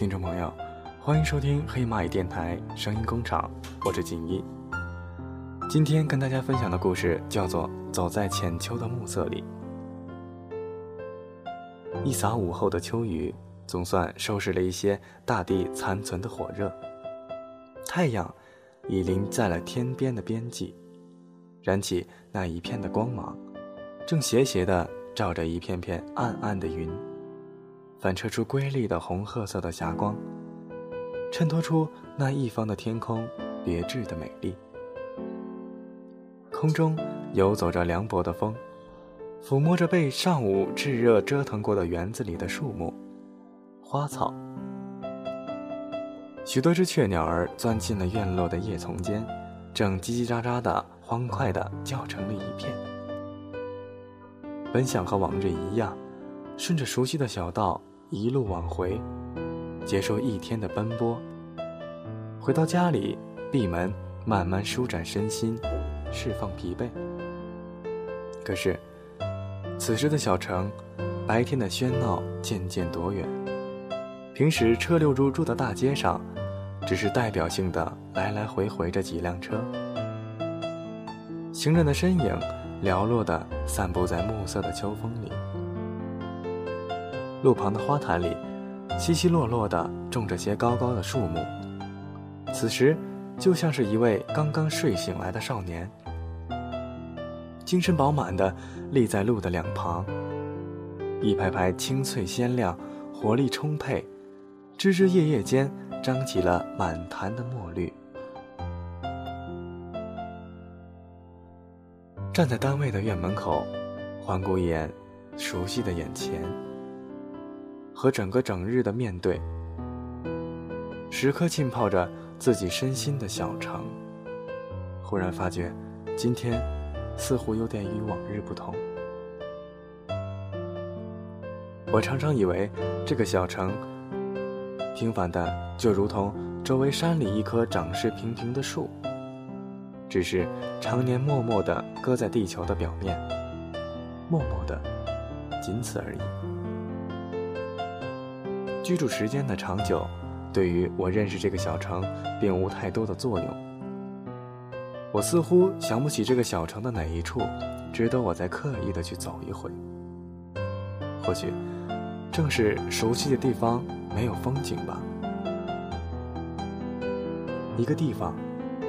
听众朋友，欢迎收听黑蚂蚁电台声音工厂，我是锦衣。今天跟大家分享的故事叫做《走在浅秋的暮色里》。一洒午后的秋雨，总算收拾了一些大地残存的火热。太阳已临在了天边的边际，燃起那一片的光芒，正斜斜地照着一片片暗暗的云，反射出瑰丽的红褐色的霞光，衬托出那一方的天空别致的美丽。空中游走着凉薄的风，抚摸着被上午炙热折腾过的园子里的树木、花草。许多只雀鸟儿钻进了院落的叶丛间，正叽叽喳喳的、欢快的叫成了一片。本想和往日一样，顺着熟悉的小道一路往回，结束一天的奔波。回到家里，闭门慢慢舒展身心，释放疲惫。可是，此时的小城，白天的喧闹渐渐躲远。平时车流如注的大街上，只是代表性的来来回回着几辆车，行人的身影寥落地散布在暮色的秋风里。路旁的花坛里，稀稀落落地种着些高高的树木。此时，就像是一位刚刚睡醒来的少年，精神饱满地立在路的两旁，一排排青翠鲜亮，活力充沛。枝枝叶叶间张起了满坛的墨绿。站在单位的院门口，环顾一眼熟悉的眼前，和整个整日的面对，时刻浸泡着自己身心的小城，忽然发觉，今天似乎有点与往日不同。我常常以为这个小城。平凡的，就如同周围山里一棵长势平平的树，只是常年默默地搁在地球的表面，默默的，仅此而已。居住时间的长久，对于我认识这个小城，并无太多的作用。我似乎想不起这个小城的哪一处，值得我再刻意的去走一回。或许，正是熟悉的地方。没有风景吧？一个地方，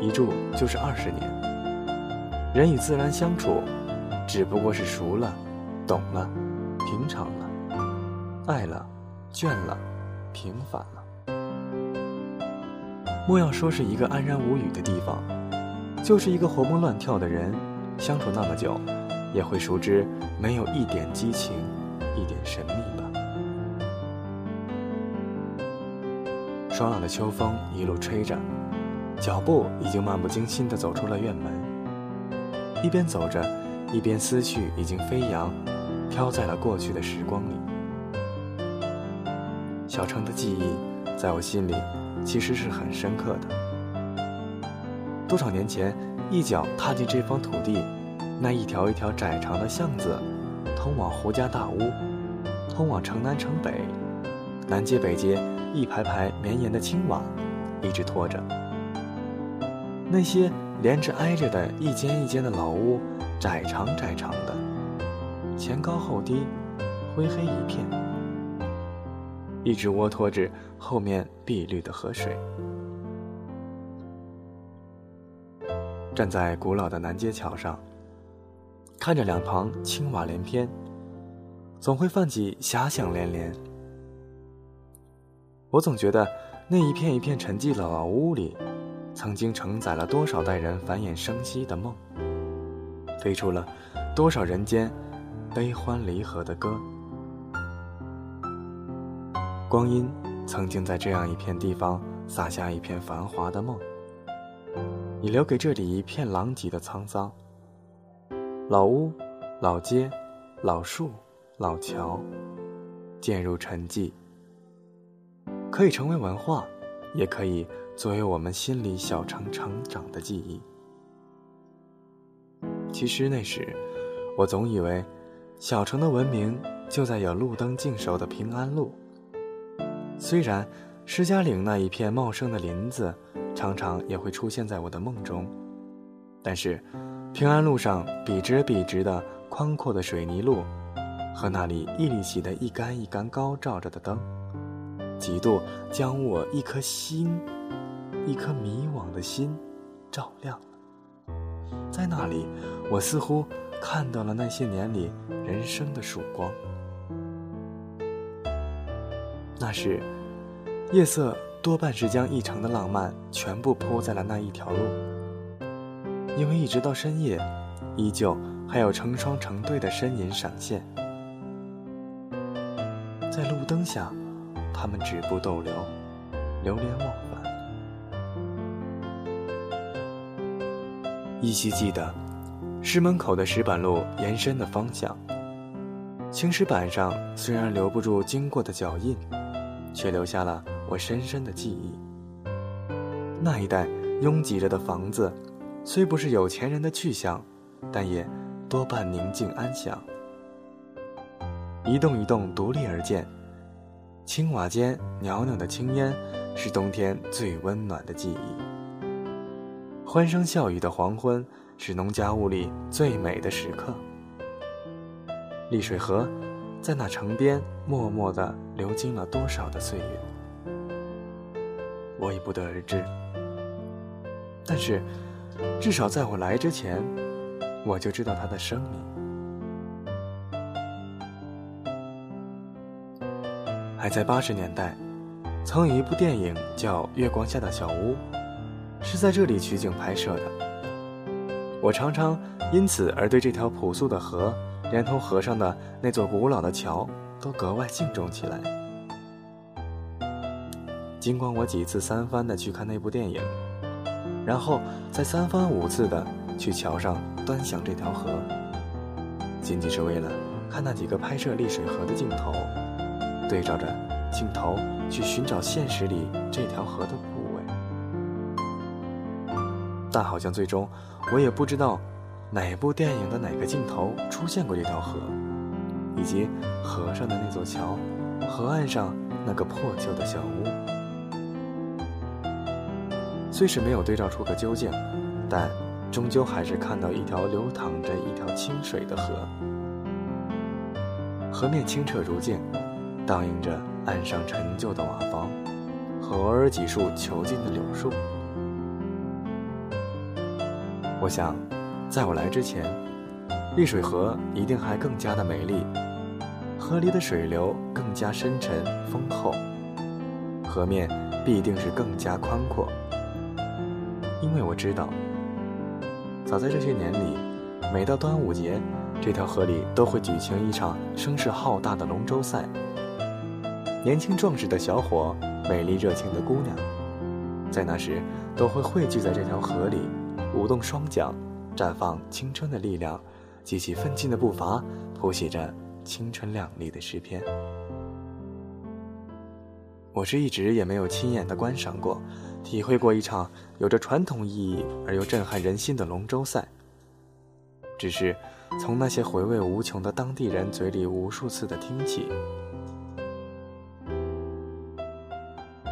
一住就是二十年。人与自然相处，只不过是熟了、懂了、平常了、爱了、倦了、平凡了。莫要说是一个安然无语的地方，就是一个活蹦乱跳的人，相处那么久，也会熟知没有一点激情，一点神秘吧。爽朗的秋风一路吹着，脚步已经漫不经心地走出了院门。一边走着，一边思绪已经飞扬，飘在了过去的时光里。小城的记忆，在我心里其实是很深刻的。多少年前，一脚踏进这方土地，那一条一条窄长的巷子，通往胡家大屋，通往城南城北，南街北街。一排排绵延的青瓦，一直拖着。那些连着挨着的一间一间的老屋，窄长窄长的，前高后低，灰黑一片，一直窝拖着后面碧绿的河水。站在古老的南街桥上，看着两旁青瓦连篇，总会泛起遐想连连。我总觉得，那一片一片沉寂的老屋里，曾经承载了多少代人繁衍生息的梦，飞出了多少人间悲欢离合的歌。光阴曾经在这样一片地方撒下一片繁华的梦，你留给这里一片狼藉的沧桑。老屋、老街、老树、老桥，渐入沉寂。可以成为文化，也可以作为我们心里小城成长的记忆。其实那时，我总以为，小城的文明就在有路灯尽守的平安路。虽然施家岭那一片茂盛的林子，常常也会出现在我的梦中。但是，平安路上笔直笔直的宽阔的水泥路，和那里屹立起的一杆一杆高照着的灯，几度将我一颗心，一颗迷惘的心，照亮了。在那里，我似乎看到了那些年里人生的曙光。那时，夜色多半是将一城的浪漫全部铺在了那一条路，因为一直到深夜，依旧还有成双成对的身影闪现，在路灯下，他们止步逗留，流连忘返。依稀记得，师门口的石板路延伸的方向，青石板上虽然留不住经过的脚印。却留下了我深深的记忆。那一带拥挤着的房子，虽不是有钱人的去向，但也多半宁静安详。一栋一栋独立而建，青瓦间袅袅的青烟，是冬天最温暖的记忆。欢声笑语的黄昏，是农家屋里最美的时刻。丽水河。在那城边，默默地流经了多少的岁月，我已不得而知。但是，至少在我来之前，我就知道他的生命。还在八十年代，曾有一部电影叫《月光下的小屋》，是在这里取景拍摄的。我常常因此而对这条朴素的河。连同河上的那座古老的桥都格外敬重起来。尽管我几次三番的去看那部电影，然后再三番五次的去桥上端详这条河，仅仅是为了看那几个拍摄丽水河的镜头，对照着镜头去寻找现实里这条河的部位。但好像最终，我也不知道。哪部电影的哪个镜头出现过这条河，以及河上的那座桥，河岸上那个破旧的小屋？虽是没有对照出个究竟，但终究还是看到一条流淌着一条清水的河，河面清澈如镜，倒映着岸上陈旧的瓦房和偶尔几束遒劲的柳树。我想。在我来之前，丽水河一定还更加的美丽，河里的水流更加深沉丰厚，河面必定是更加宽阔。因为我知道，早在这些年里，每到端午节，这条河里都会举行一场声势浩大的龙舟赛。年轻壮实的小伙，美丽热情的姑娘，在那时都会汇聚在这条河里，舞动双桨。绽放青春的力量，激起奋进的步伐，谱写着青春靓丽的诗篇。我是一直也没有亲眼的观赏过、体会过一场有着传统意义而又震撼人心的龙舟赛，只是从那些回味无穷的当地人嘴里无数次的听起。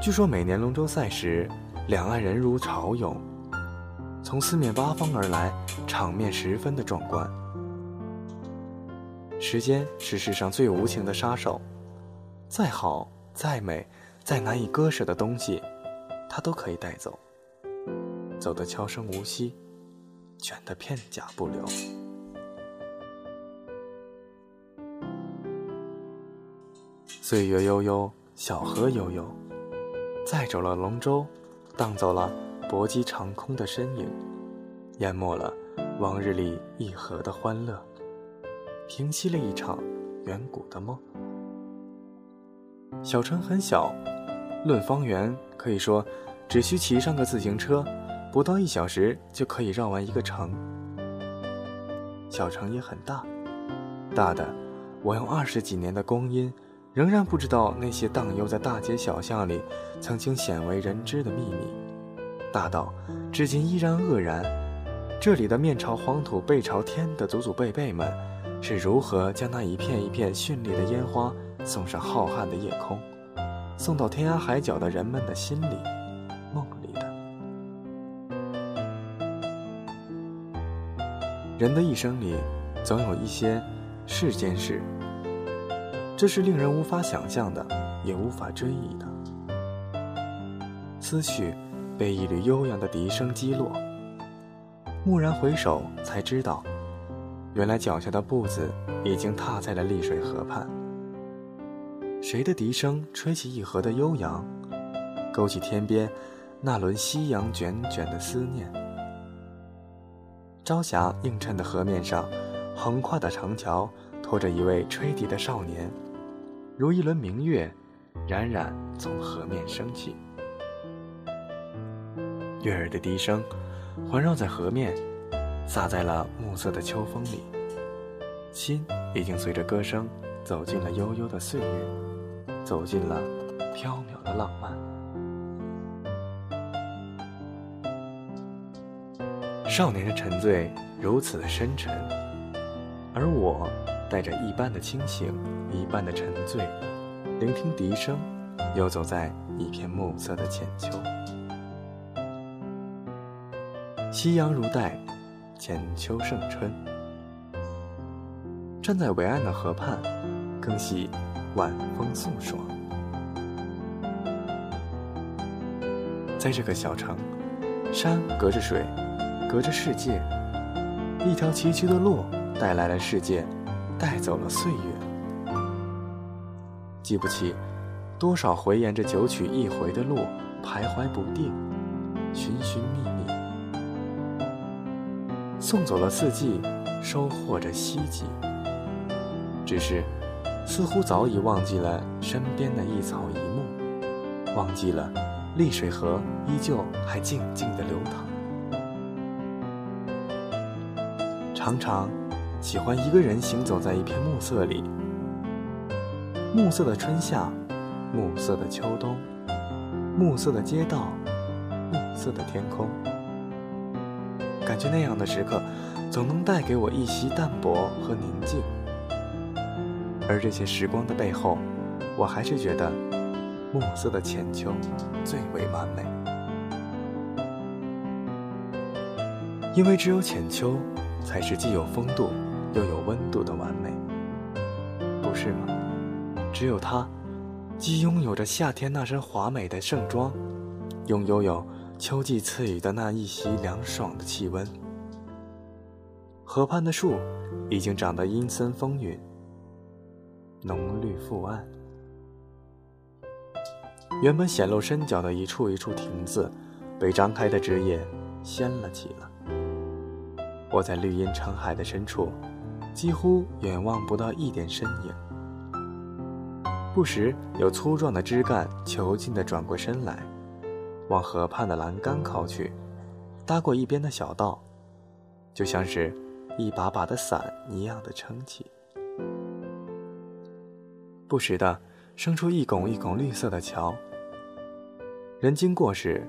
据说每年龙舟赛时，两岸人如潮涌。从四面八方而来，场面十分的壮观。时间是世上最无情的杀手，再好、再美、再难以割舍的东西，它都可以带走，走得悄声无息，卷得片甲不留。岁月悠悠，小河悠悠，载走了龙舟，荡走了。搏击长空的身影，淹没了往日里一河的欢乐，平息了一场远古的梦。小城很小，论方圆，可以说只需骑上个自行车，不到一小时就可以绕完一个城。小城也很大，大的我用二十几年的光阴，仍然不知道那些荡悠在大街小巷里曾经鲜为人知的秘密。大道至今依然愕然，这里的面朝黄土背朝天的祖祖辈辈们，是如何将那一片一片绚丽的烟花送上浩瀚的夜空，送到天涯海角的人们的心里、梦里的。人的一生里，总有一些世间事，这是令人无法想象的，也无法追忆的。思绪被一缕悠扬的笛声击落，蓦然回首，才知道，原来脚下的步子已经踏在了丽水河畔。谁的笛声吹起一河的悠扬，勾起天边那轮夕阳卷卷的思念。朝霞映衬的河面上，横跨的长桥拖着一位吹笛的少年，如一轮明月，冉冉从河面升起。悦耳的笛声环绕在河面，洒在了暮色的秋风里。心已经随着歌声走进了悠悠的岁月，走进了飘渺的浪漫。少年的沉醉如此的深沉，而我带着一半的清醒，一半的沉醉，聆听笛声，游走在一片暮色的浅秋。夕阳如黛，浅秋胜春。站在伟岸的河畔，更喜晚风送爽。在这个小城，山隔着水。隔着世界，一条崎岖的路带来了世界，带走了岁月。记不起多少回沿着九曲一回的路徘徊不定，寻寻觅觅，送走了四季，收获着希冀。只是，似乎早已忘记了身边的一草一木，忘记了丽水河依旧还静静的流淌。常常喜欢一个人行走在一片暮色里，暮色的春夏，暮色的秋冬，暮色的街道，暮色的天空。感觉那样的时刻，总能带给我一袭淡泊和宁静。而这些时光的背后，我还是觉得暮色的浅秋最为完美，因为只有浅秋。才是既有风度又有温度的完美，不是吗？只有它，既拥有着夏天那身华美的盛装，又拥有秋季赐予的那一袭凉爽的气温。河畔的树已经长得阴森风云，浓绿覆岸，原本显露身脚的一处一处亭子，被张开的枝叶掀了起来。我在绿荫成海的深处，几乎远望不到一点身影。不时有粗壮的枝干囚禁地转过身来，往河畔的栏杆靠去，搭过一边的小道，就像是一把把的伞一样的撑起。不时的生出一拱一拱绿色的桥，人经过时，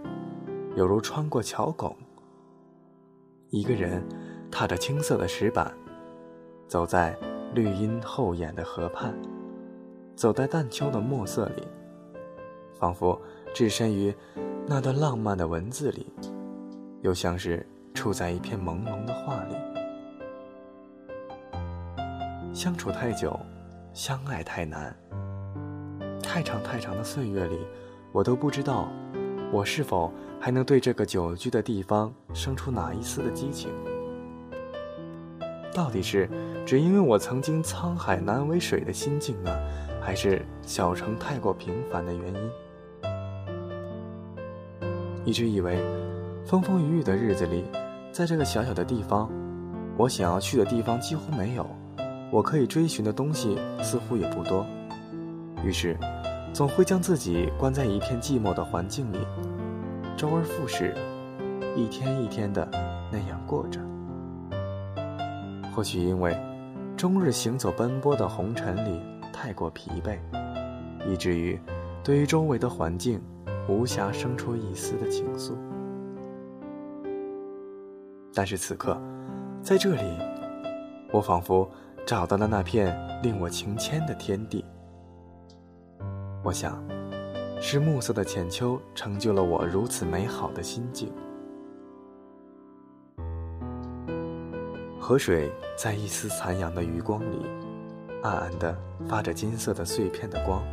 犹如穿过桥拱。一个人。踏着青色的石板，走在绿荫厚掩的河畔，走在淡秋的墨色里，仿佛置身于那段浪漫的文字里，又像是处在一片朦胧的画里。相处太久，相爱太难。太长太长的岁月里，我都不知道，我是否还能对这个久居的地方生出哪一丝的激情。到底是只因为我曾经沧海难为水的心境呢，还是小城太过平凡的原因？一直以为风风雨雨的日子里，在这个小小的地方，我想要去的地方几乎没有，我可以追寻的东西似乎也不多，于是总会将自己关在一片寂寞的环境里，周而复始，一天一天的那样过着。或许因为终日行走奔波的红尘里太过疲惫，以至于对于周围的环境无暇生出一丝的情愫。但是此刻，在这里，我仿佛找到了那片令我情牵的天地。我想，是暮色的浅秋成就了我如此美好的心境。河水在一丝残阳的余光里，暗暗的发着金色的碎片的光，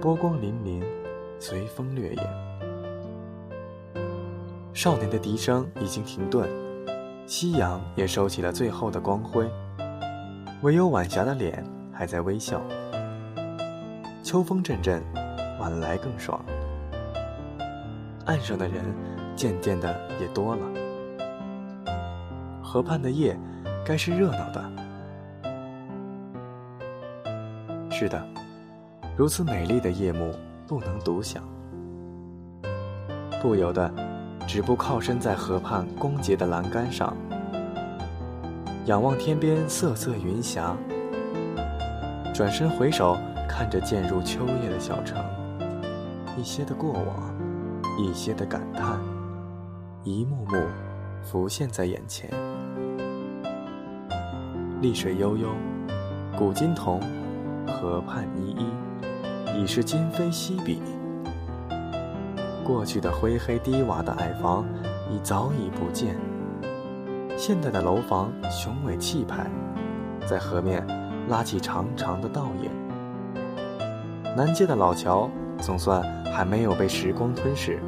波光粼粼，随风掠影。少年的笛声已经停顿，夕阳也收起了最后的光辉，唯有晚霞的脸还在微笑。秋风阵阵。晚来更爽。岸上的人渐渐的也多了，河畔的夜该是热闹的。是的，如此美丽的夜幕不能独享，不由得止步靠身在河畔光洁的栏杆上，仰望天边瑟瑟云霞，转身回首看着渐入秋夜的小城。一些的过往，一些的感叹，一幕幕浮现在眼前。丽水悠悠，古今同，河畔依依，已是今非昔比。过去的灰黑低瓦的矮房已早已不见，现代的楼房雄伟气派，在河面拉起长长的倒影。南街的老桥。总算还没有被时光吞噬，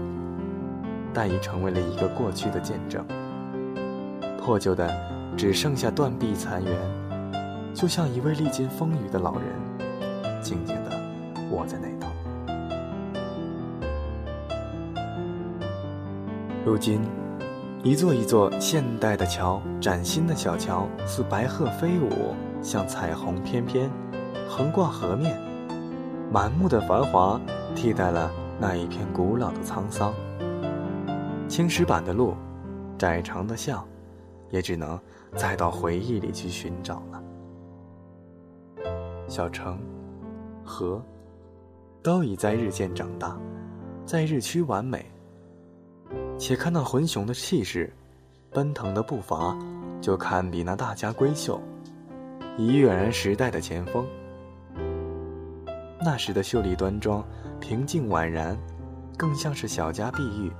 但已成为了一个过去的见证。破旧的只剩下断壁残垣，就像一位历经风雨的老人，静静我在那头。如今，一座一座现代的桥，崭新的小桥，似白鹤飞舞，像彩虹翩翩，横挂河面，满目的繁华。替代了那一片古老的沧桑。青石板的路，窄长的巷，也只能再到回忆里去寻找了。小城，河，都已在日渐长大，在日趋完美。且看那浑雄的气势，奔腾的步伐，就堪比那大家闺秀，已跃然时代的前锋。那时的秀丽端庄。平静宛然，更像是小家碧玉，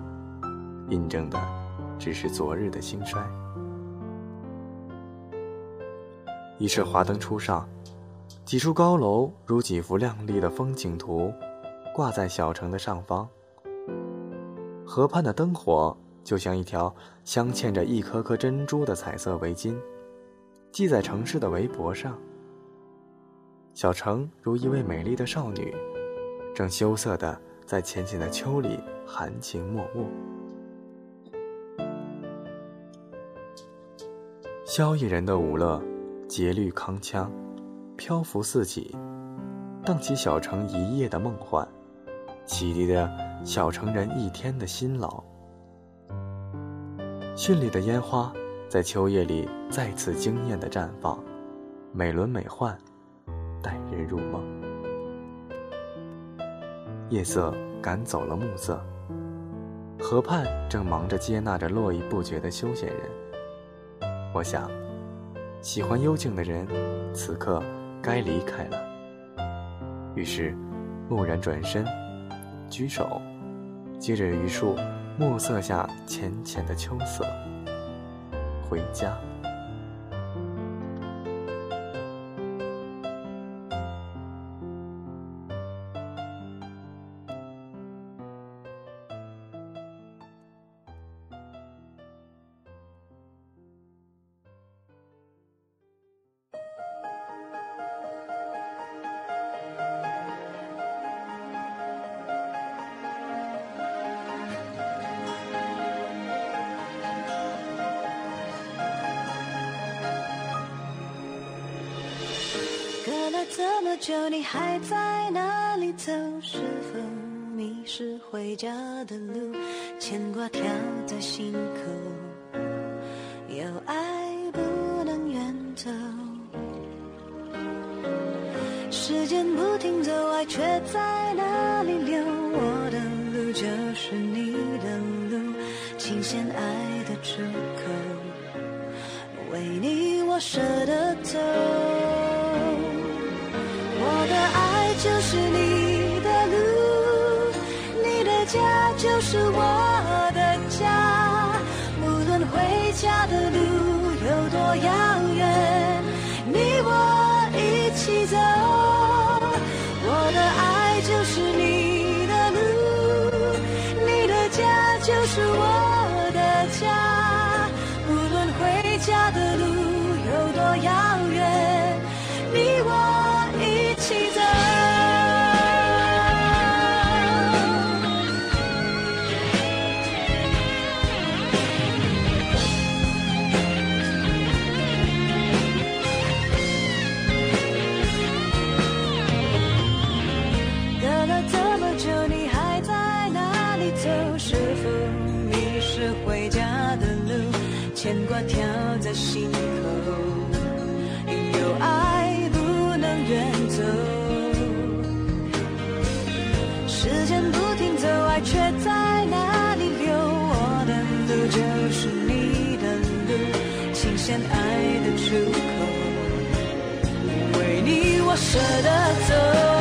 印证的只是昨日的兴衰。一设华灯初上，几处高楼如几幅亮丽的风景图，挂在小城的上方。河畔的灯火就像一条镶嵌着一颗颗珍珠的彩色围巾，系在城市的围脖上。小城如一位美丽的少女。正羞涩的在浅浅的秋里含情脉脉，萧逸人的舞乐，节律铿锵，漂浮四起，荡起小城一夜的梦幻，启迪着小城人一天的辛劳。绚丽的烟花在秋夜里再次惊艳的绽放，美轮美奂，带人入梦。夜色赶走了暮色，河畔正忙着接纳着络绎不绝的休闲人。我想，喜欢幽静的人，此刻该离开了。于是，蓦然转身，举手，接着一束暮色下浅浅的秋色，回家。这么久，你还在哪里走？是否迷失回家的路？牵挂跳在心口，有爱不能远走。时间不停走，爱却在哪里留？我的路就是你的路，琴弦爱的出口，为你我舍得走。多遥是否迷失回家的路？牵挂跳在心口，有爱不能远走。时间不停走，爱却在哪里流？我的路就是你的路，倾陷爱的出口。为你，我舍得走。